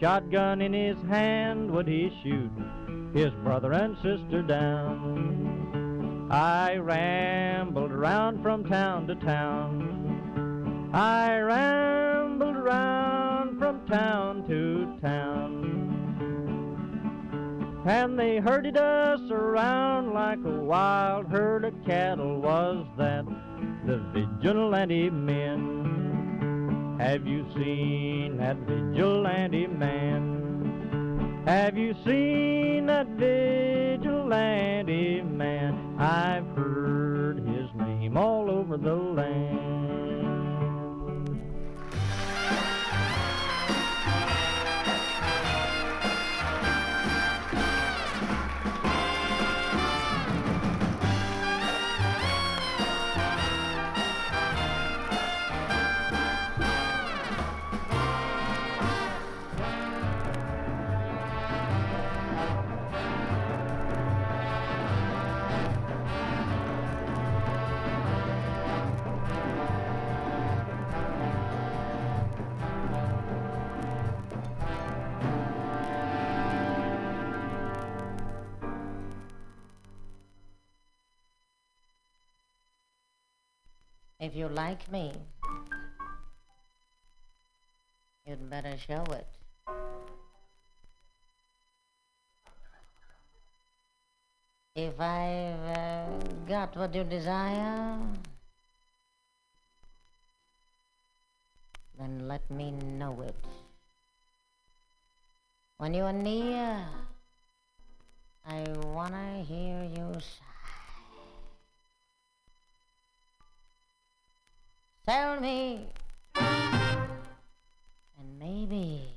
shotgun in his hand? Would he shoot his brother and sister down? I rambled around from town to town. I rambled around from town to town. And they herded us around like a wild herd of cattle. Was that the vigilante men? Have you seen that vigilante man? Have you seen that vigilante man? I've heard his name all over the land. If you like me, you'd better show it. If I've uh, got what you desire, then let me know it. When you are near, I wanna hear you sigh. Tell me, and maybe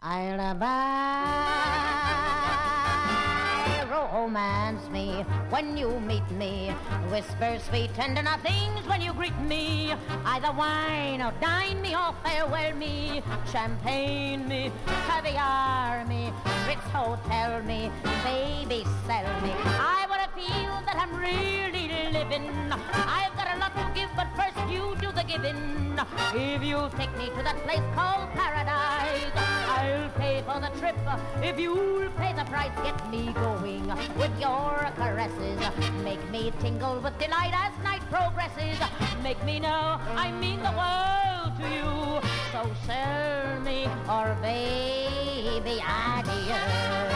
I'll buy romance me when you meet me. Whisper sweet tender nothings when you greet me. Either wine or dine me or farewell me. Champagne me, caviar me, Ritz Hotel me, baby sell me. I feel that I'm really living. I've got a lot to give, but first you do the giving. If you take me to that place called paradise, I'll pay for the trip. If you'll pay the price, get me going with your caresses. Make me tingle with delight as night progresses. Make me know I mean the world to you. So sell me, or baby, adieu.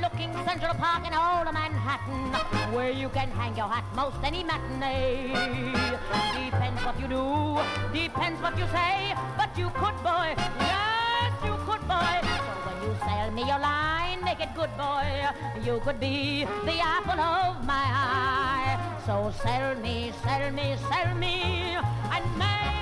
Overlooking Central Park in all of Manhattan, where you can hang your hat most any matinee. Depends what you do, depends what you say, but you could, boy, yes, you could, boy. So when you sell me your line, make it good, boy. You could be the apple of my eye. So sell me, sell me, sell me, and maybe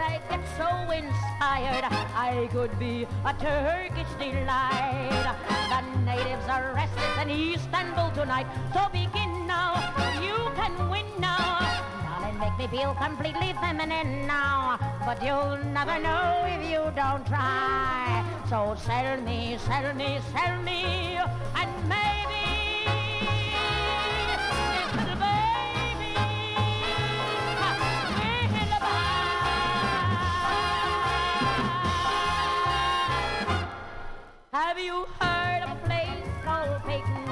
that I get so inspired. I could be a Turkish delight. The natives are restless in Istanbul tonight. So begin now, you can win now. Darling, make me feel completely feminine now. But you'll never know if you don't try. So sell me, sell me, sell me, and maybe Have you heard of a place called Peyton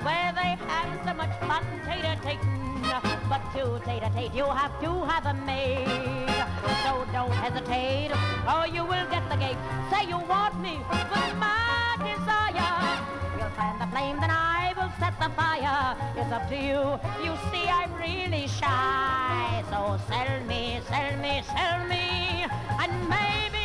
where they have so much fun tater-tating? But to tater-tate you have to have a maid. So don't hesitate or you will get the gate. Say you want me with my desire. You'll fan the flame, then I will set the fire. It's up to you. You see, I'm really shy. So sell me, sell me, sell me, and maybe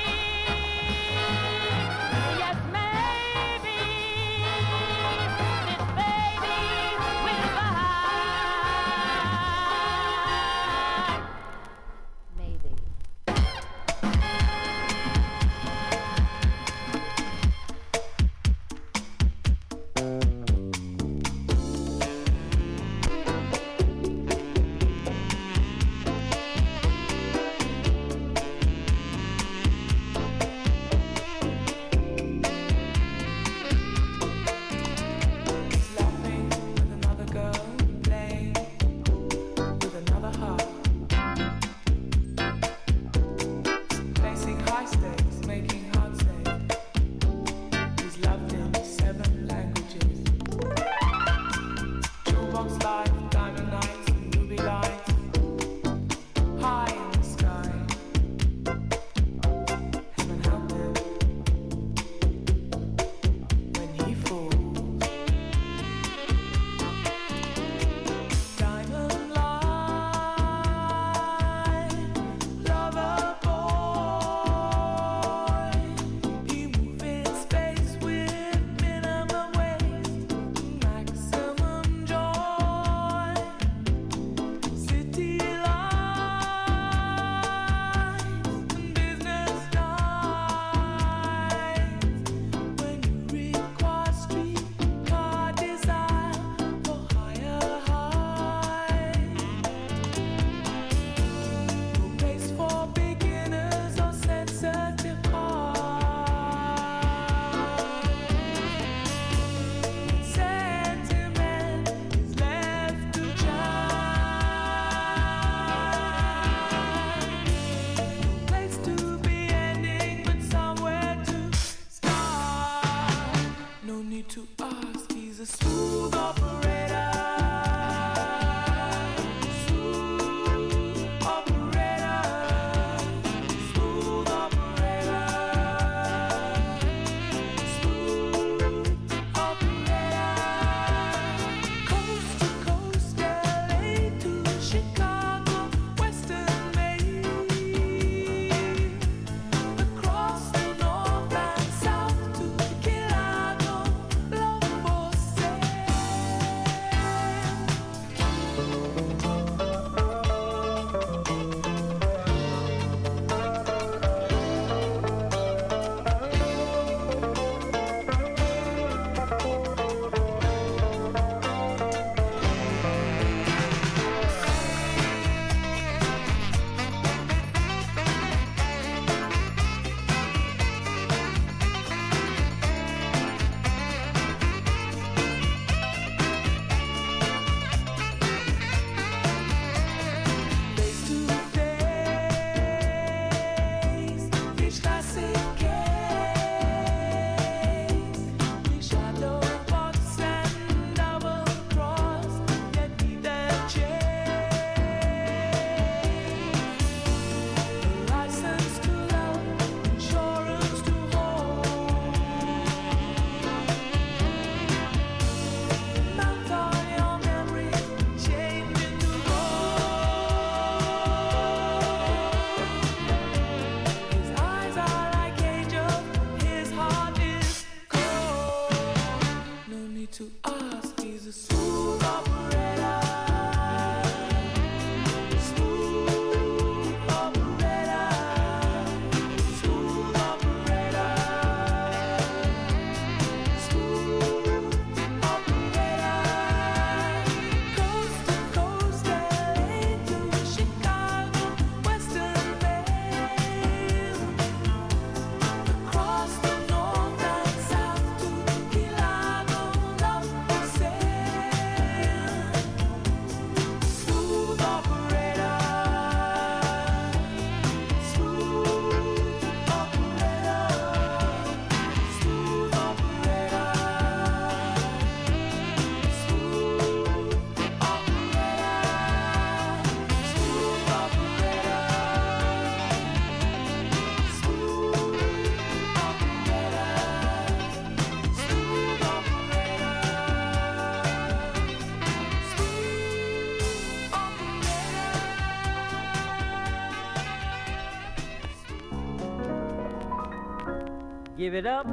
Give it up,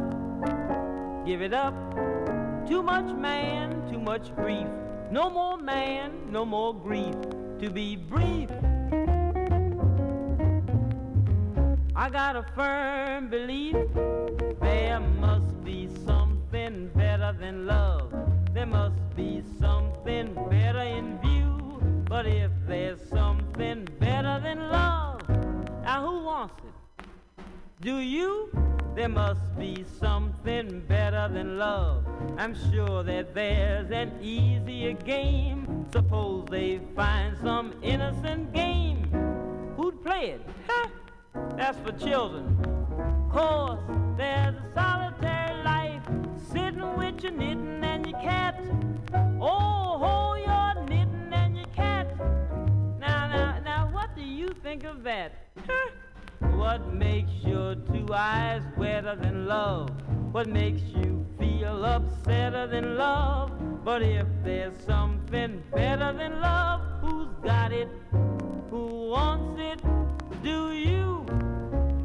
give it up. Too much man, too much grief. No more man, no more grief. To be brief, I got a firm belief sure that there's an easier game. Suppose they find some innocent game. Who'd play it? Huh? That's for children. Course, there's a solitary life, sitting with your knitting and your cat. Oh, hold your knitting and your cat. Now, now, now, what do you think of that? Huh? What makes your two eyes wetter than love? What makes you feel upsetter than love? But if there's something better than love, who's got it? Who wants it? Do you?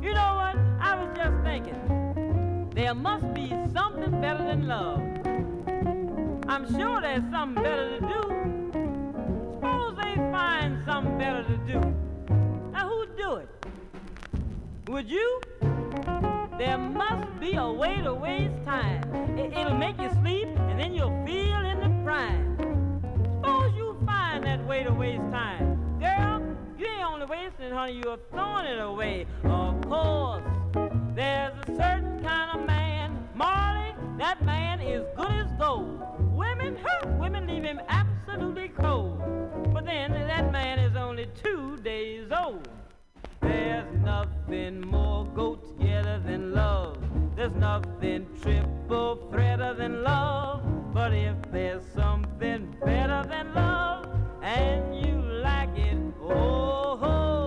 You know what? I was just thinking. There must be something better than love. I'm sure there's something better to do. Suppose they find something better to do. Now who'd do it? Would you? There must be a way to waste time. It, will make you sleep, and then you'll feel in the prime. Suppose you find that way to waste time. Girl, you ain't only wasting honey, you're throwing it away. Of course, there's a certain kind of man, Marley, that man is good as gold. Women, huh, women leave him absolutely cold. But then that man is only two days old. There's nothing more go together than love. There's nothing triple better than love, but if there's something better than love, and you like it, oh, oh.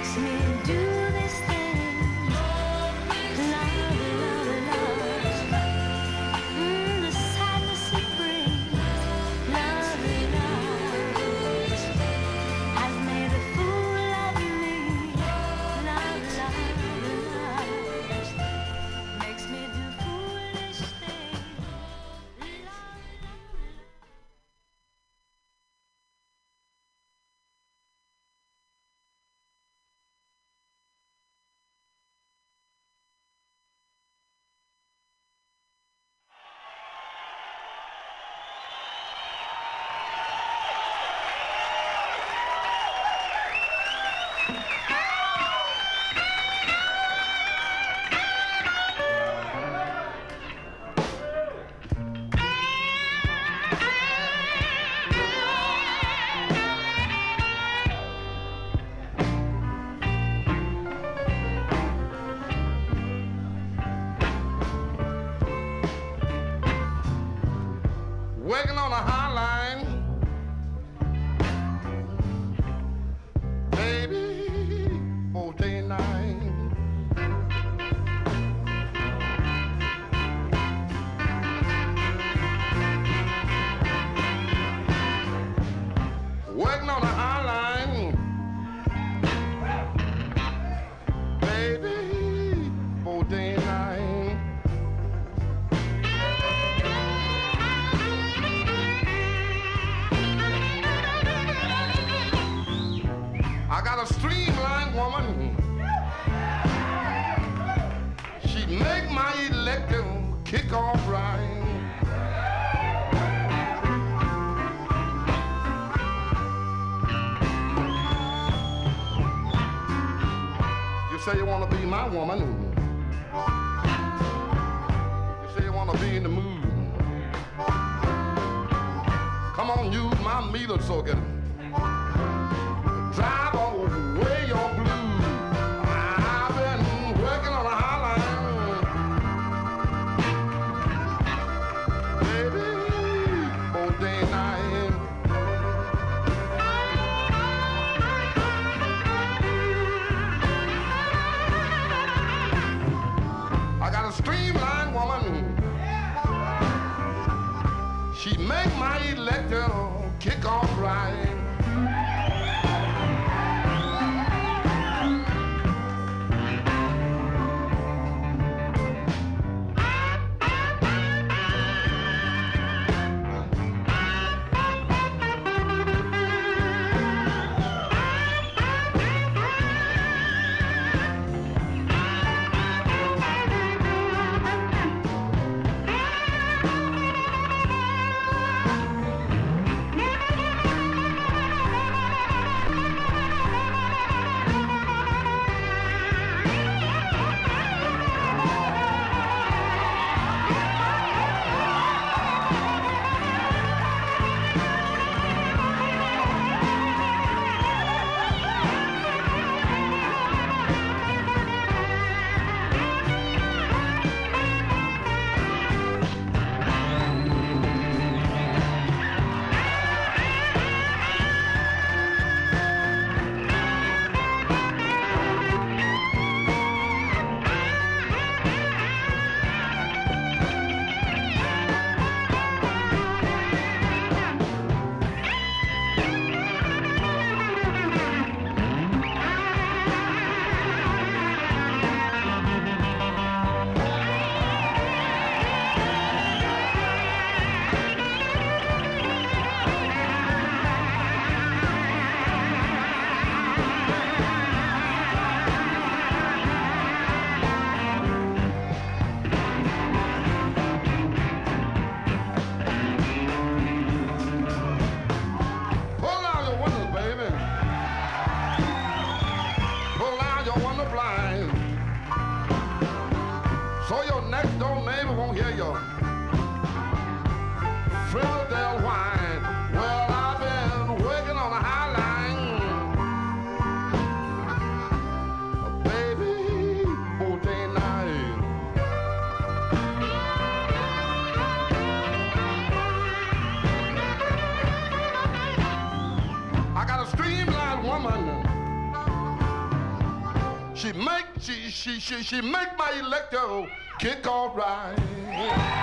makes me do this she she make my electro kick all right.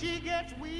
She gets weary,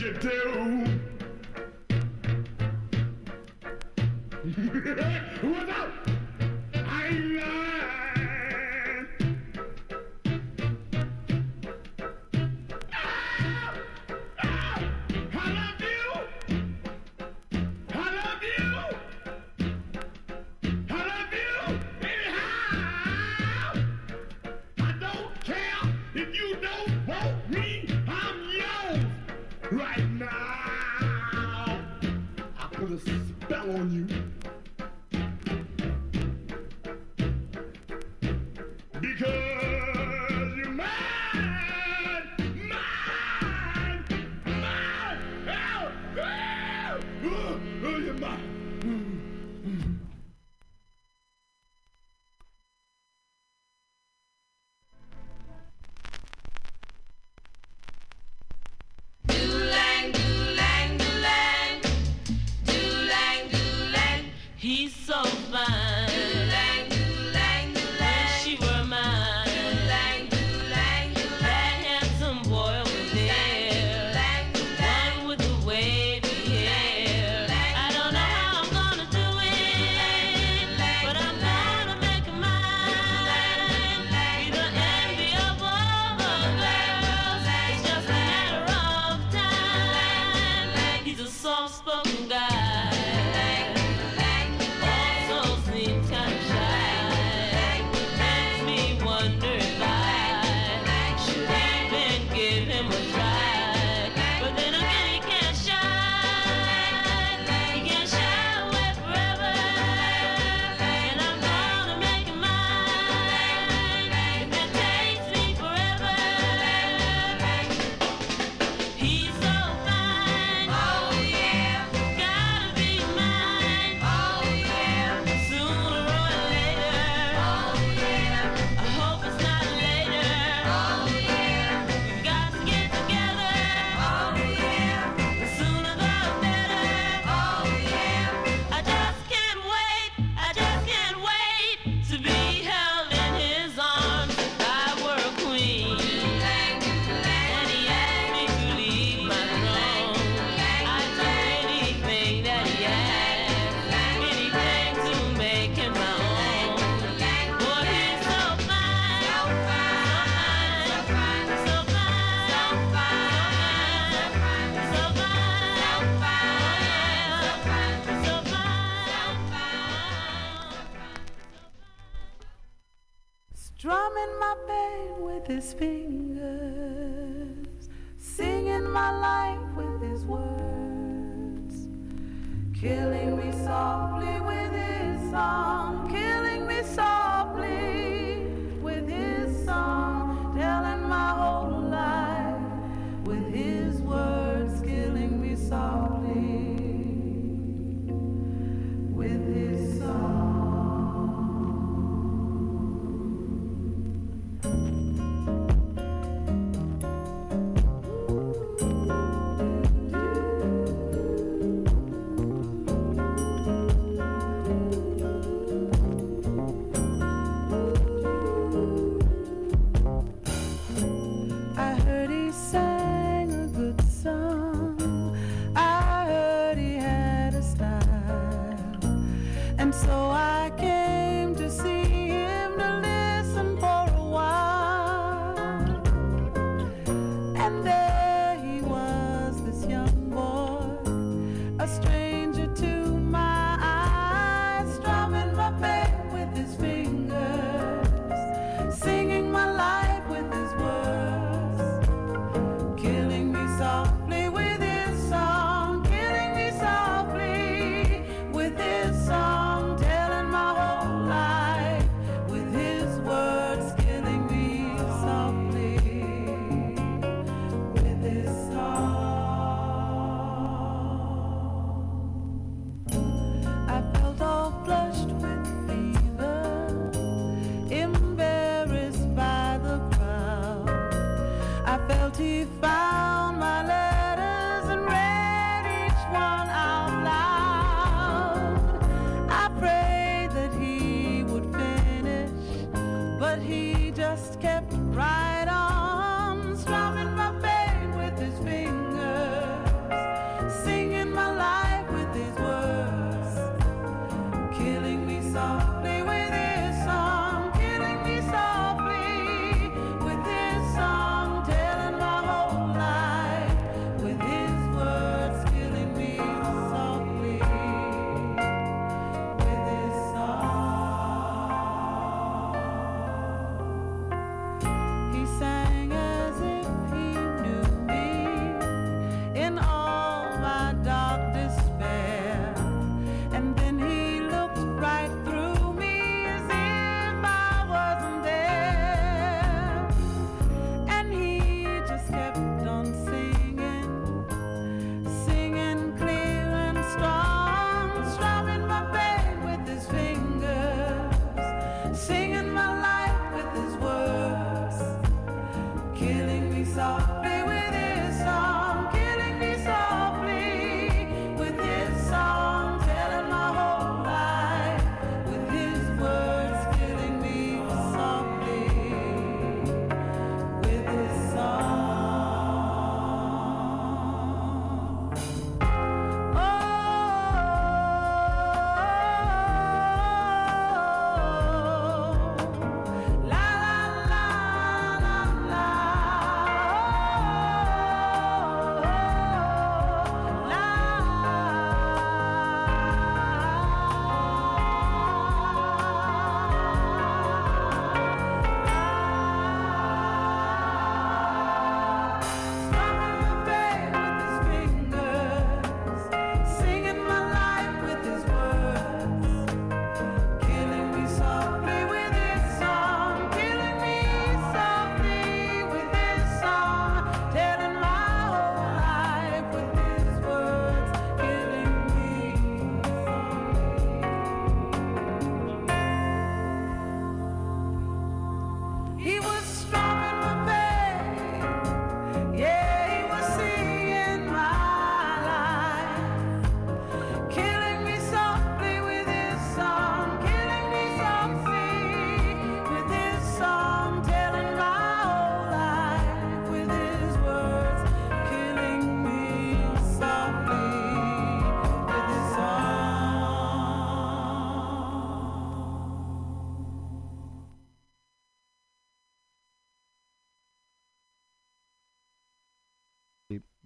you do.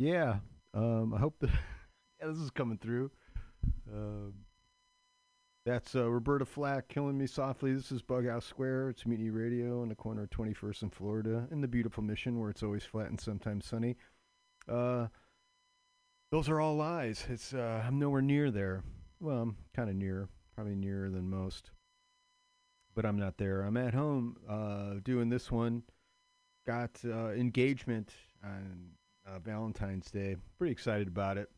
Yeah. Um, I hope that yeah, this is coming through. Um, that's uh, Roberta Flack killing me softly. This is Bughouse Square. It's Mutiny Radio in the corner of 21st and Florida in the beautiful Mission where it's always flat and sometimes sunny. Uh, those are all lies. It's uh, I'm nowhere near there. Well, I'm kind of near, probably nearer than most, but I'm not there. I'm at home uh, doing this one. Got uh, engagement on uh, Valentine's Day. Pretty excited about it.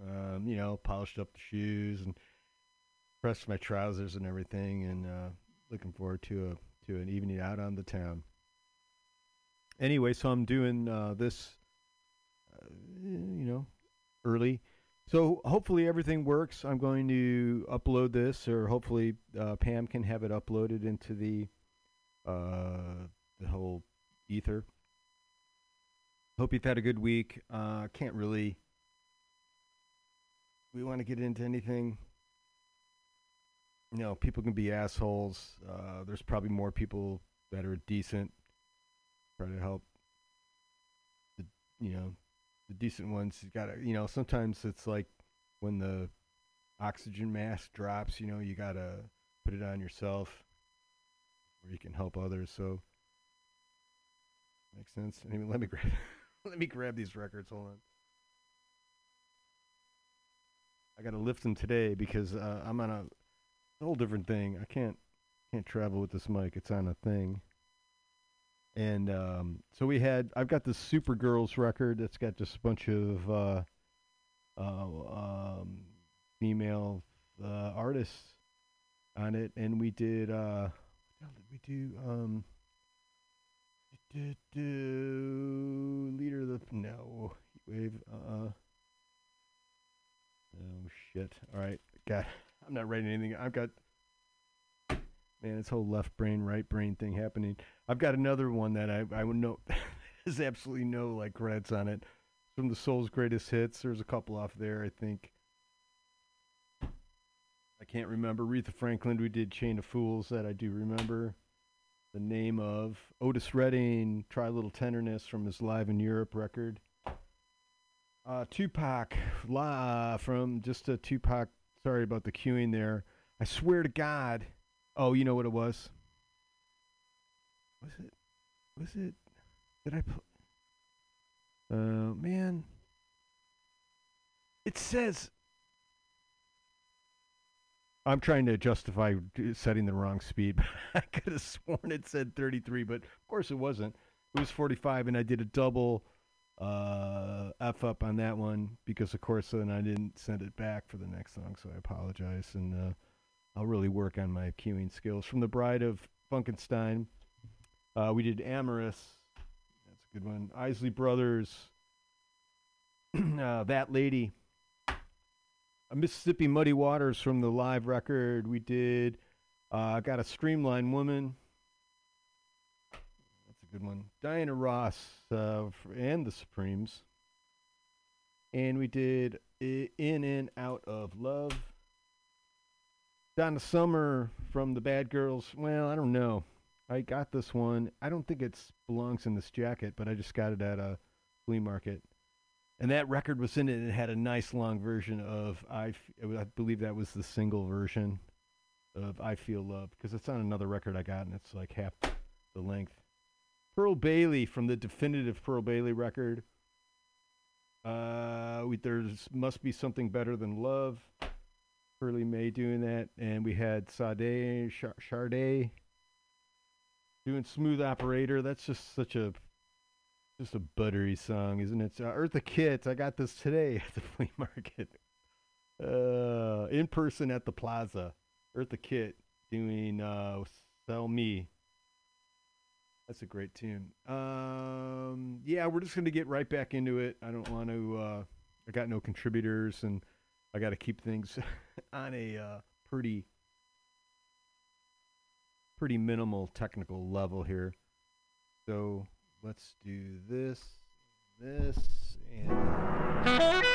Um, you know, polished up the shoes and pressed my trousers and everything, and uh, looking forward to a to an evening out on the town. Anyway, so I'm doing uh, this, uh, you know, early. So hopefully everything works. I'm going to upload this, or hopefully uh, Pam can have it uploaded into the uh, the whole ether. Hope you've had a good week. Uh, can't really. We want to get into anything. You know, people can be assholes. Uh, there's probably more people that are decent. Try to help. The you know, the decent ones. You gotta. You know, sometimes it's like when the oxygen mask drops. You know, you gotta put it on yourself, where you can help others. So. Makes sense. Anyway, let me grab. Let me grab these records. Hold on. I got to lift them today because uh, I'm on a whole different thing. I can't can't travel with this mic. It's on a thing. And um, so we had. I've got this Supergirls record that's got just a bunch of uh, uh, um, female uh, artists on it, and we did. Uh, what did we do? Um, do, do, leader of the no wave. Uh. Oh shit! All right, God, I'm not writing anything. I've got man, this whole left brain, right brain thing happening. I've got another one that I I would know. There's absolutely no like credits on it. From the Soul's greatest hits. There's a couple off there, I think. I can't remember. Aretha Franklin, we did Chain of Fools that I do remember the name of Otis Redding, Try a Little Tenderness from his Live in Europe record. Uh, Tupac, la, from just a Tupac, sorry about the queuing there. I swear to God. Oh, you know what it was? Was it? Was it? Did I put? Uh, man. It says I'm trying to justify setting the wrong speed. but I could have sworn it said 33, but of course it wasn't. It was 45, and I did a double uh, F up on that one because, of course, then I didn't send it back for the next song, so I apologize. And uh, I'll really work on my queuing skills. From the Bride of Funkenstein, uh, we did Amorous. That's a good one. Isley Brothers. uh, that lady. Mississippi Muddy Waters from the live record. We did. Uh, got a Streamline Woman. That's a good one. Diana Ross uh, and the Supremes. And we did In and Out of Love. Donna Summer from the Bad Girls. Well, I don't know. I got this one. I don't think it belongs in this jacket, but I just got it at a flea market. And that record was in it and it had a nice long version of I, I believe that was the single version of I Feel Love because it's on another record I got and it's like half the length. Pearl Bailey from the definitive Pearl Bailey record. Uh, we, there's must be something better than love. Pearly May doing that, and we had Sade Char- Charday doing Smooth Operator. That's just such a just a buttery song, isn't it? Uh, Eartha Kitt. I got this today at the flea market, uh, in person at the Plaza. Eartha Kitt doing uh, "Sell Me." That's a great tune. Um, yeah, we're just gonna get right back into it. I don't want to. Uh, I got no contributors, and I got to keep things on a uh, pretty, pretty minimal technical level here. So let's do this, this, and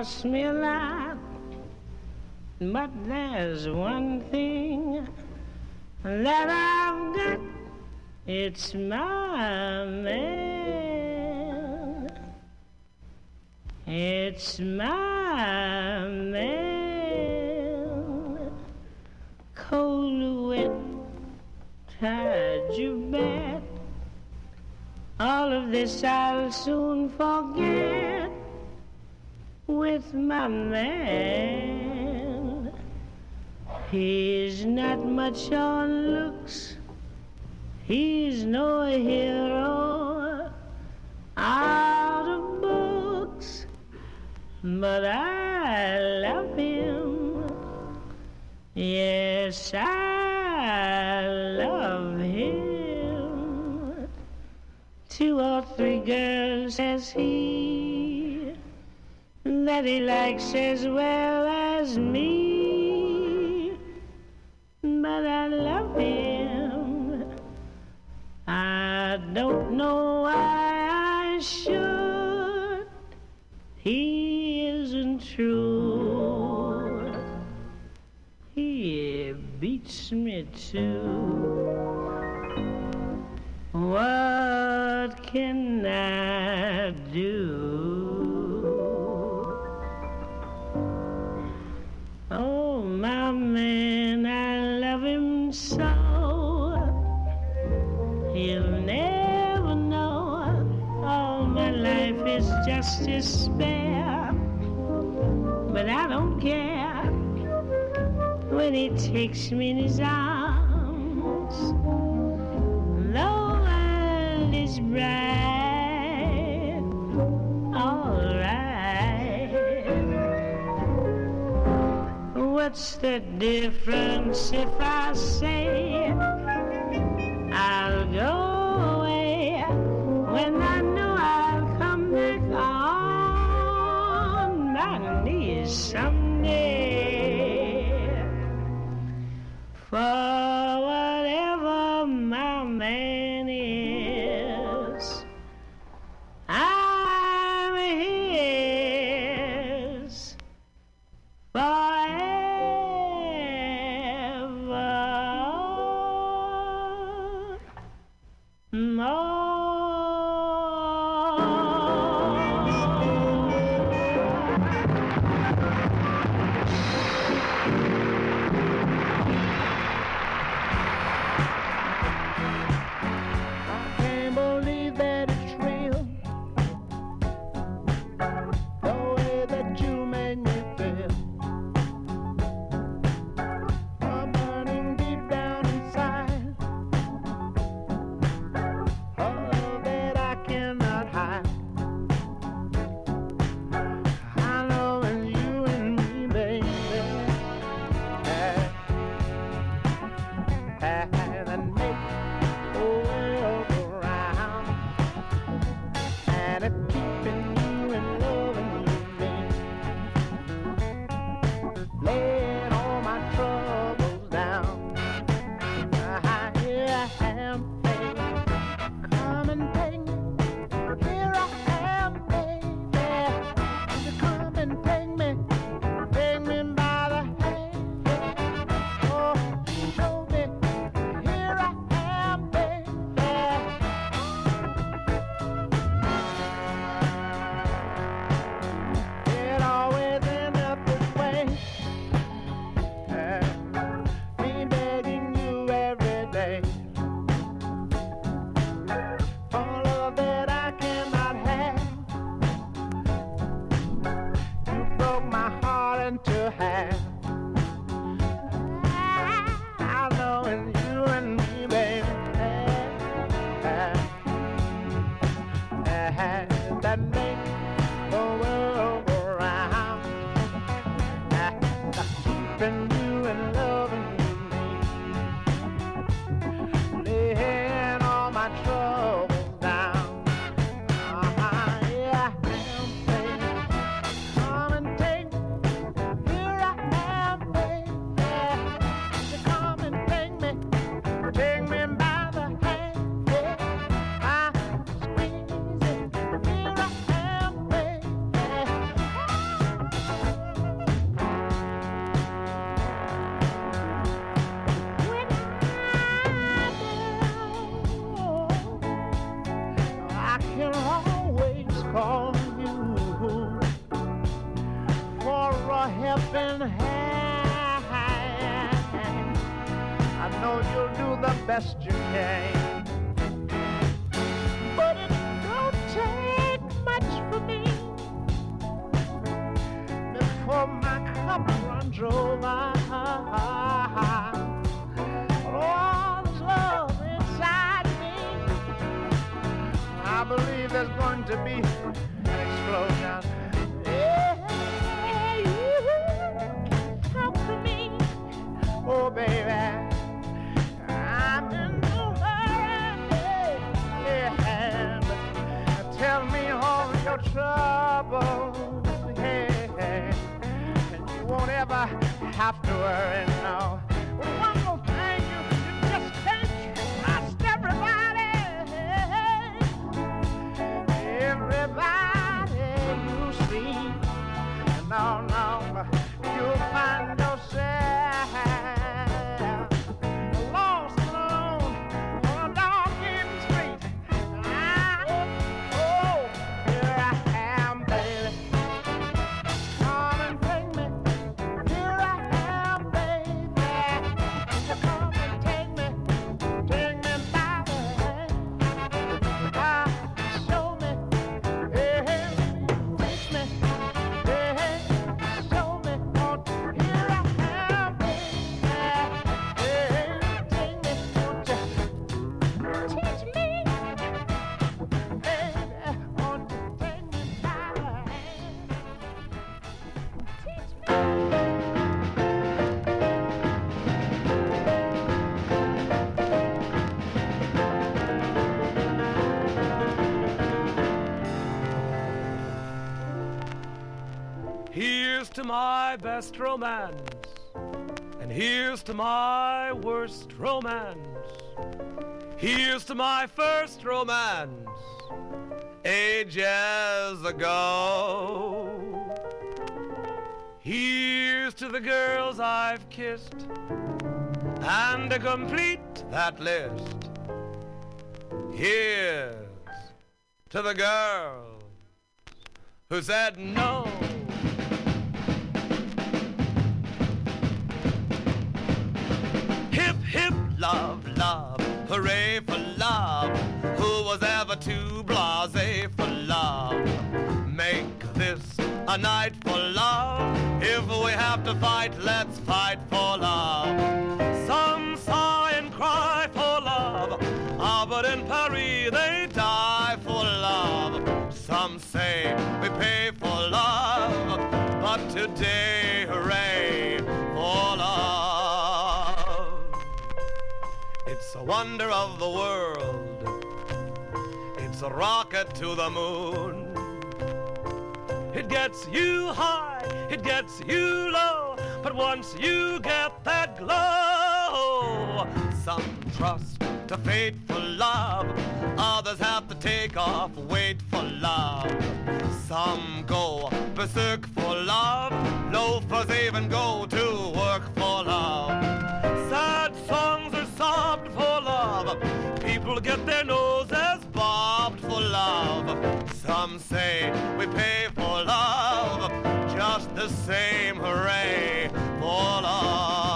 cost me a lot, but there's one thing that I've got. It's my man. It's my man. Cold, wet, tied you back. All of this I'll soon forget it's my man. He's not much on looks. He's no hero out of books, but I love him. Yes, I love him. Two or three girls has he that he likes as well as me. But I love him. I don't know why I should. He isn't true. He beats me too. What can despair, but I don't care when he takes me in his arms. The world is bright, alright. What's the difference if I say I'll go away when I'm? someday. For to my best romance, and here's to my worst romance. Here's to my first romance, ages ago. Here's to the girls I've kissed, and to complete that list. Here's to the girls who said no. Love, love, hooray for love. Who was ever too blase for love? Make this a night for love. If we have to fight, let's fight for love. Some sigh and cry for love. Ah, but in Paris they die for love. Some say we pay for love, but today, hooray It's a wonder of the world. It's a rocket to the moon. It gets you high, it gets you low, but once you get that glow, some trust to fate for love, others have to take off, wait for love. Some go berserk for love, loafers even go to work people get their noses bobbed for love. Some say we pay for love, just the same, hooray for love.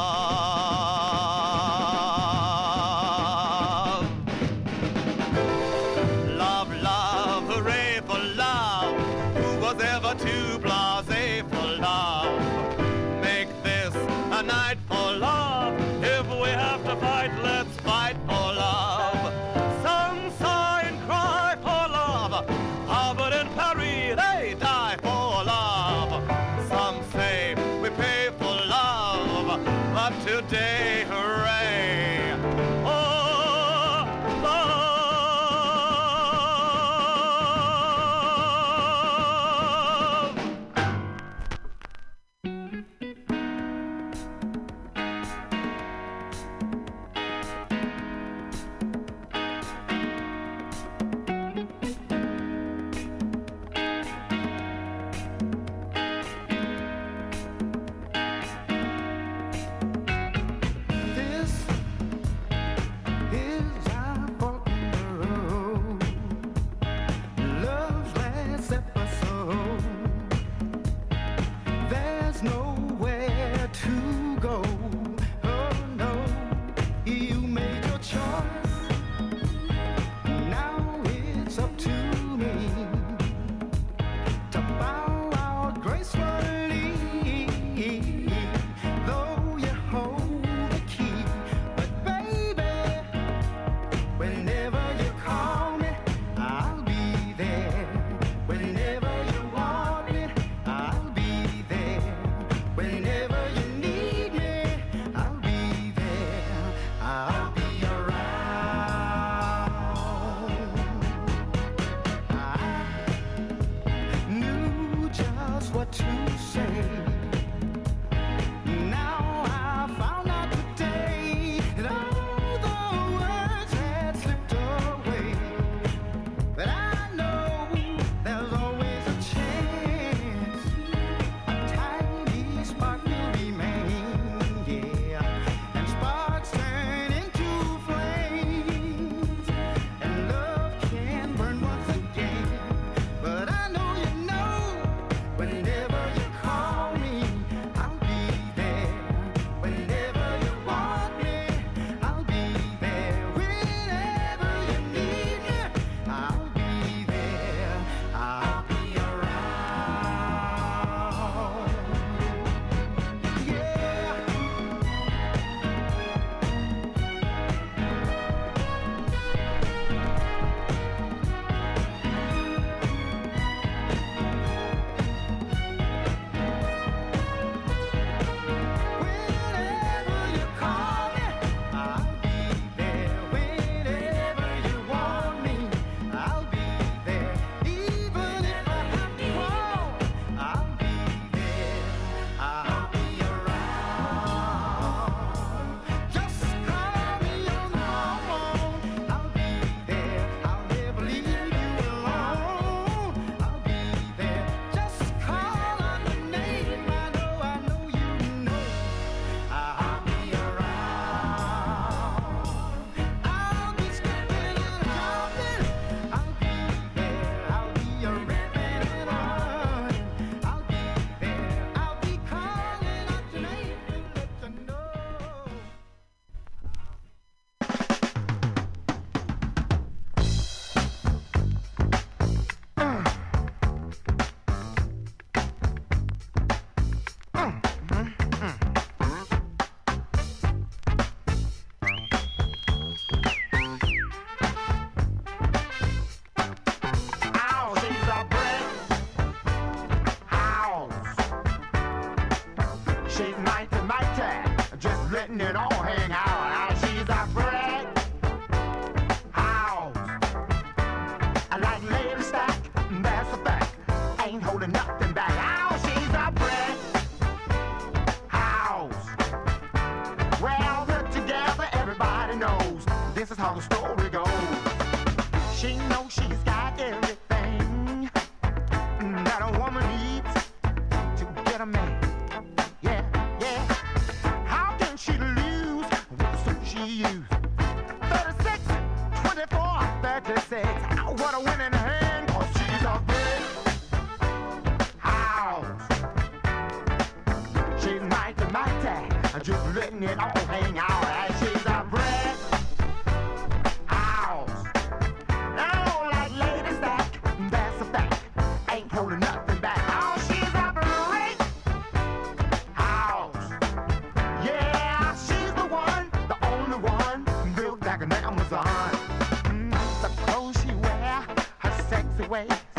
Sexy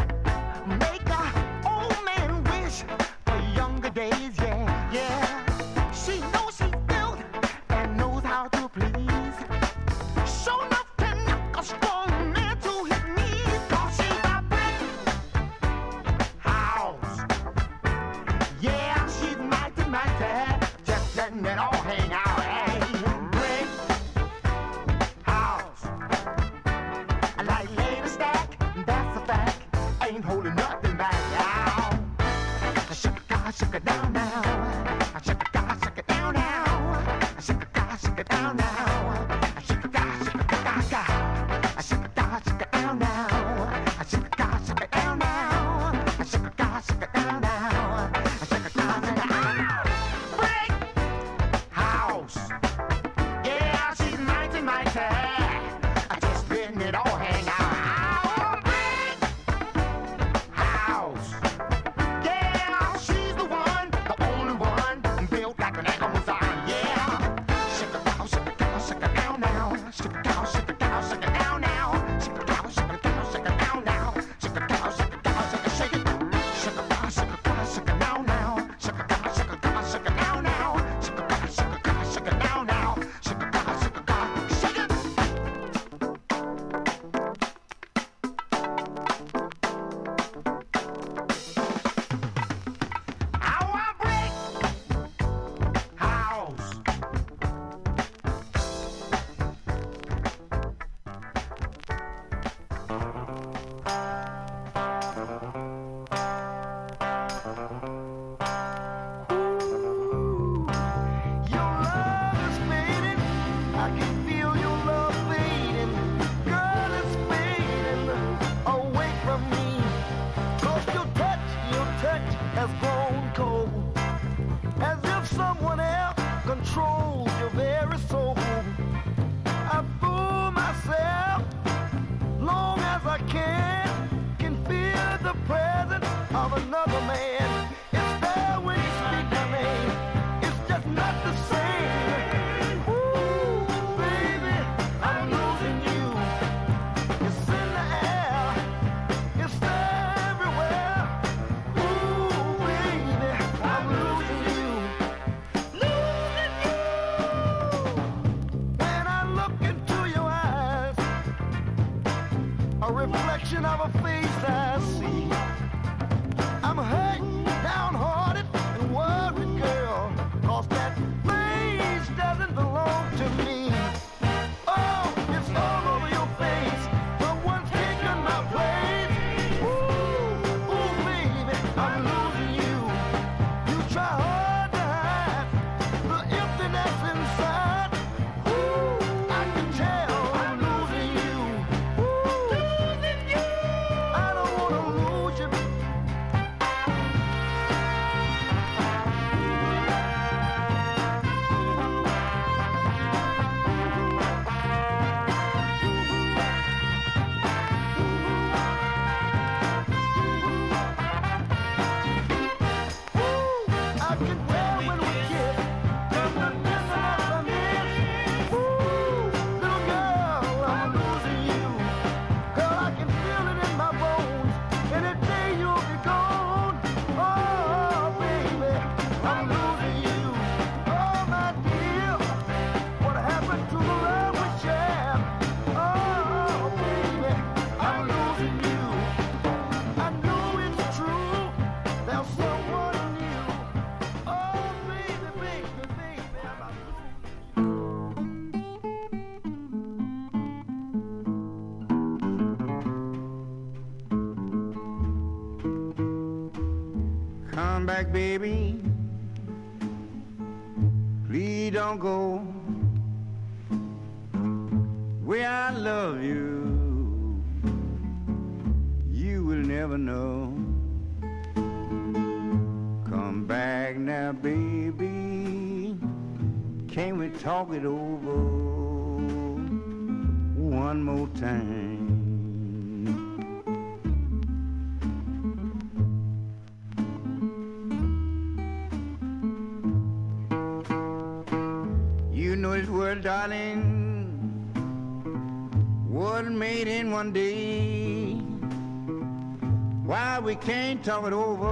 our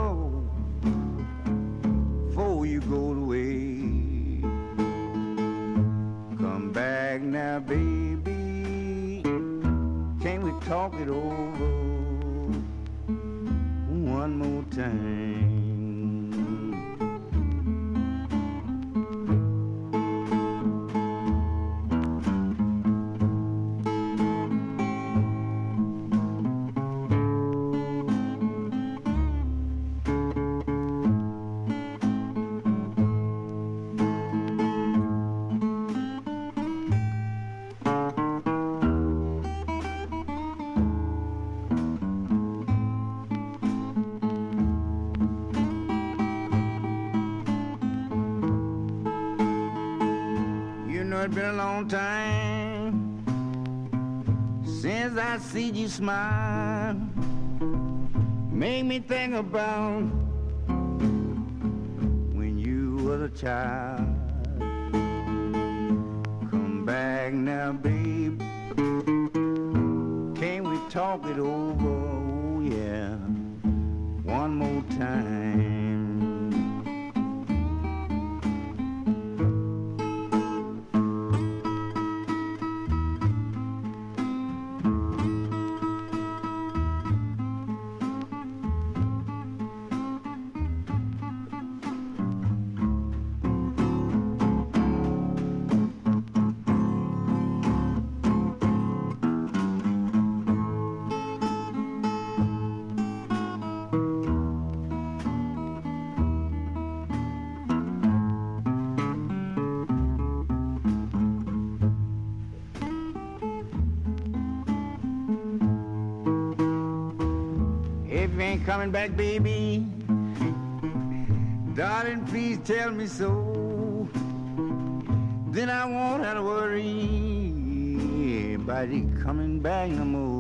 long time since I see you smile. Make me think about when you were a child. back, baby. Darling, please tell me so. Then I won't have to worry about you coming back no more.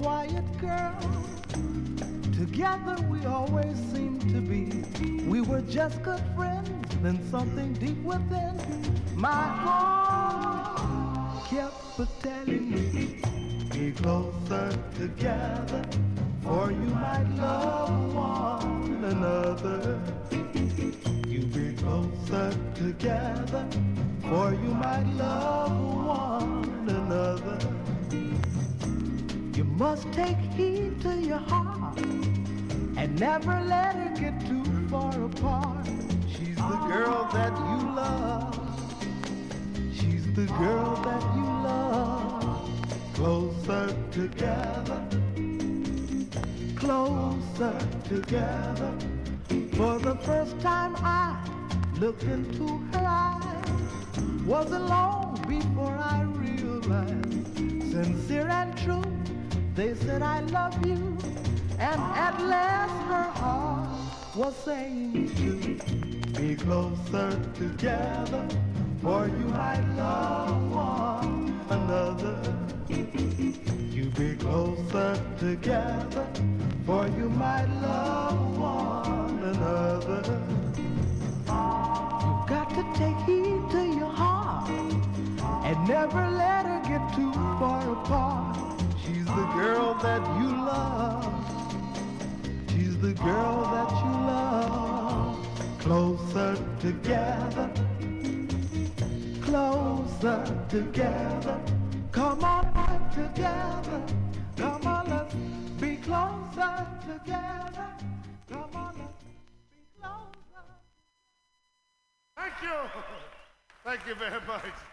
Quiet girl. Together we always seemed to be. We were just good friends, then something deep within my heart kept telling me, be closer together, for you might love one another. You be closer together, for you might love one never let her get too far apart. She's the girl that you love. She's the girl that you love. Closer together, closer together. For the first time I looked into her eyes, wasn't long before I realized, sincere and true, they said I love you, and at last her heart was saying to be closer together, for you might love one another. You be closer together, for you might love one another. You've got to take heed to your heart and never let her get too far apart. She's the girl that you love. The girl that you love. Closer together. Closer together. Come on back together. Come on, let's be closer together. Come on, let's be closer. Thank you. Thank you very much.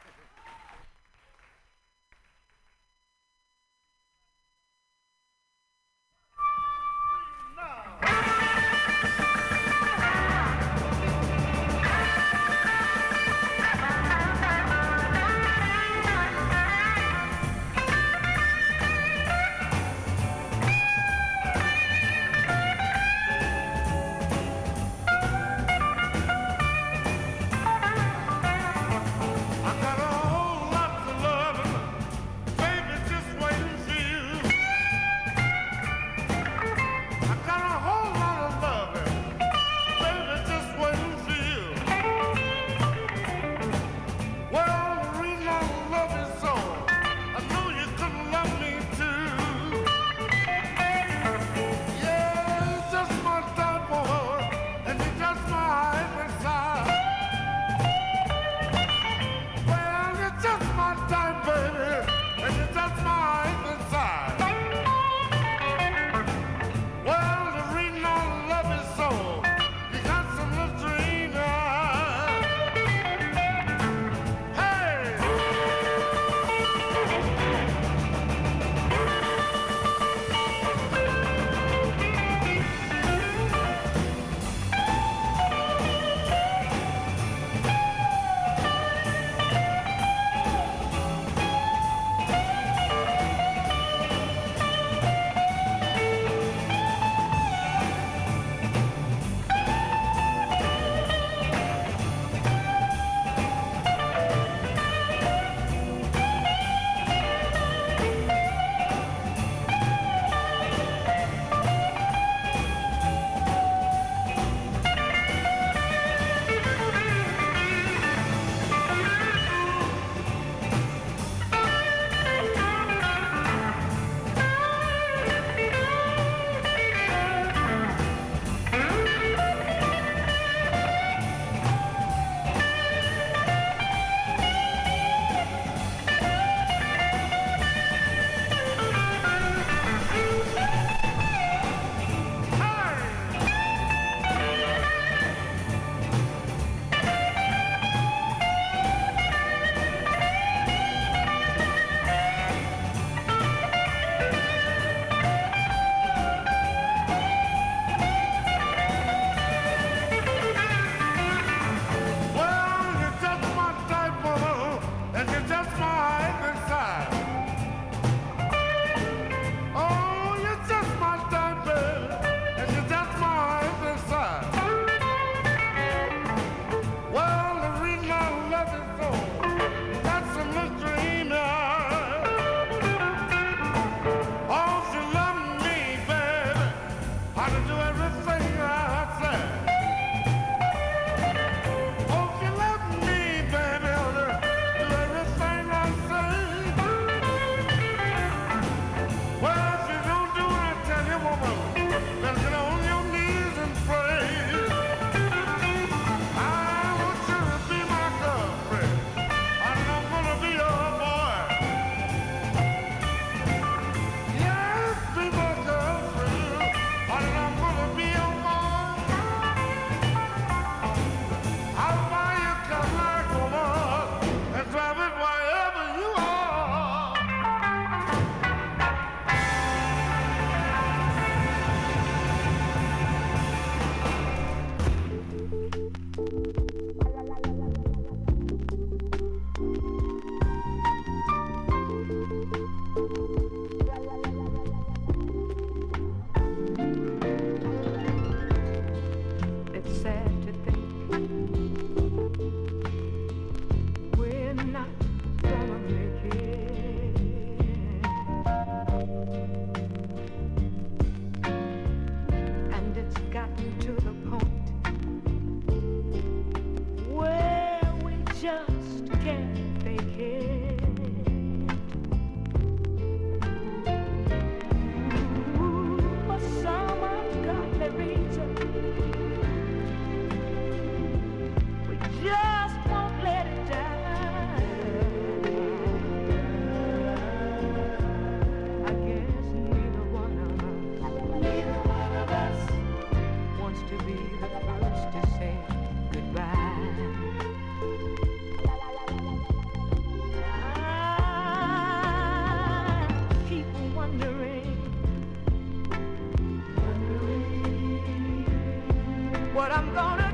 What I'm gonna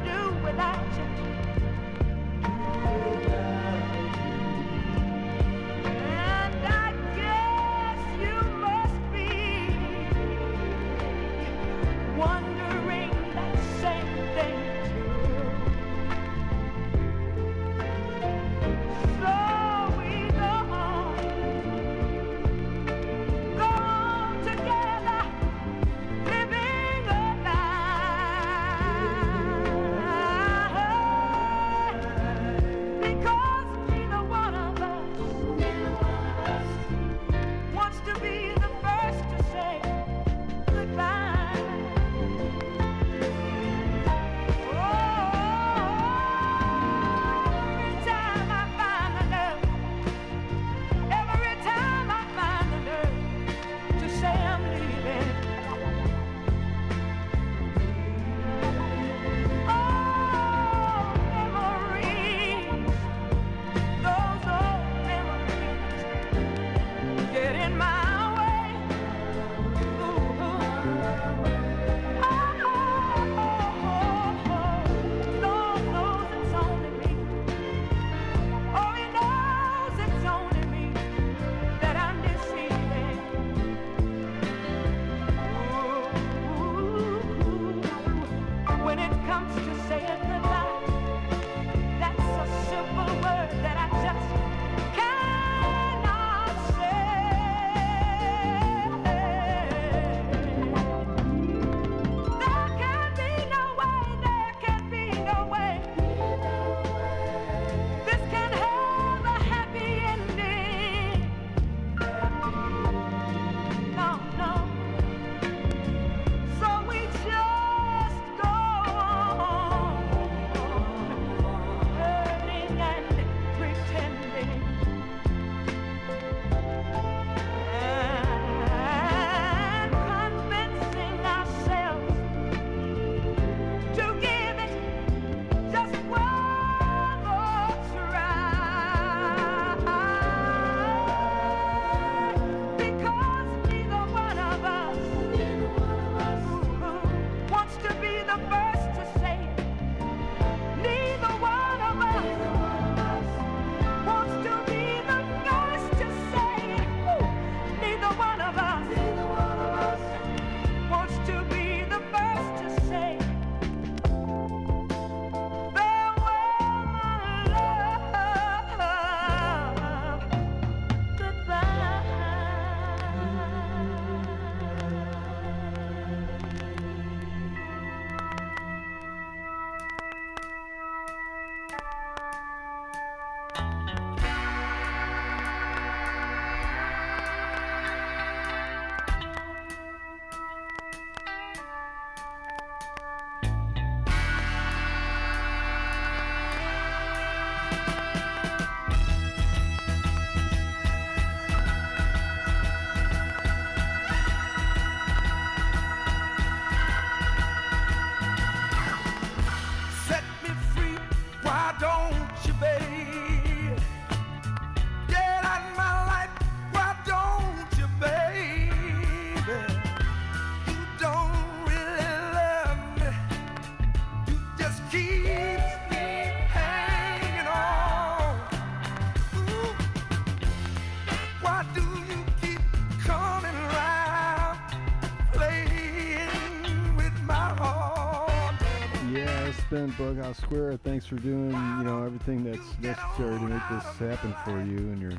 It's Bughouse Square. Thanks for doing, you know, everything that's necessary to make this happen for you and your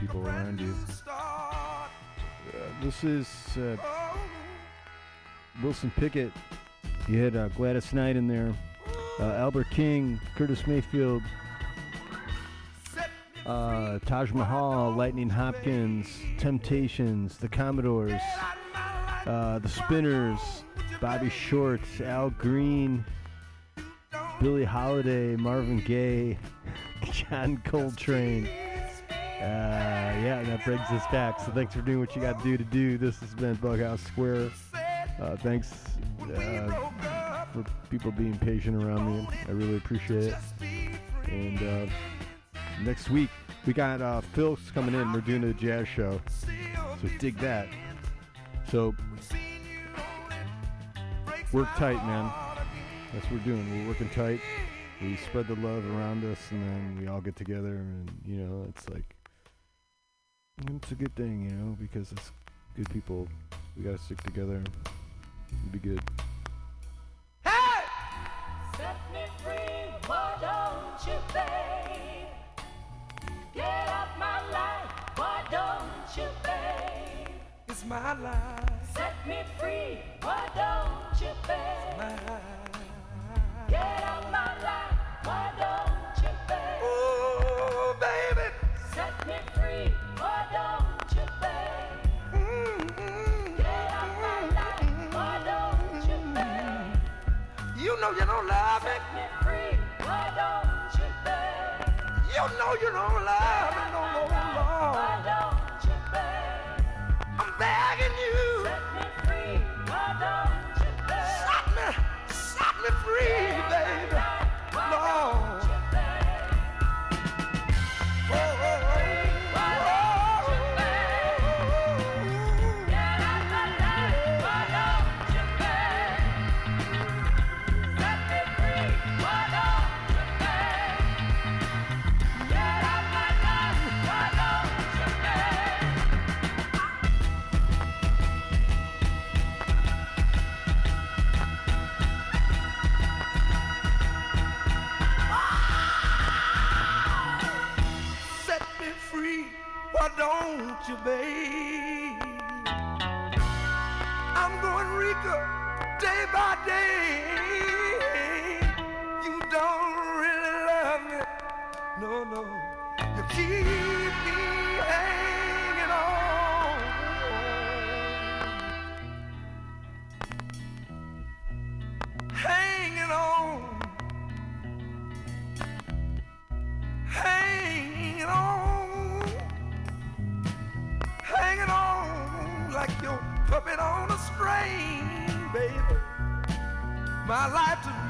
people around you. Uh, this is uh, Wilson Pickett. You had uh, Gladys Knight in there, uh, Albert King, Curtis Mayfield, uh, Taj Mahal, Lightning Hopkins, Temptations, The Commodores, uh, The Spinners, Bobby Short, Al Green, Billie Holiday, Marvin Gaye, John Coltrane. Uh, yeah, that brings us back. So thanks for doing what you got to do to do. This has been Bughouse Square. Uh, thanks uh, for people being patient around me. I really appreciate it. And uh, next week we got uh, Phil's coming in. We're doing a jazz show, so dig that. So work tight, man. That's what we're doing. We're working tight. We spread the love around us, and then we all get together, and you know, it's like it's a good thing, you know, because it's good people. We gotta stick together. and be good. Set me free, why don't you, babe? Get It's my life. Set me free, why don't you, babe? Get out my life, why don't you, babe? Ooh, baby. Set me free, why don't you, babe? Mm-hmm. Get out my life, why don't you, babe? You know you don't love me. Set me free, why don't you, babe? You know you don't love you, babe? I'm going Rica day by day. You don't really love me, no, no. You keep My life to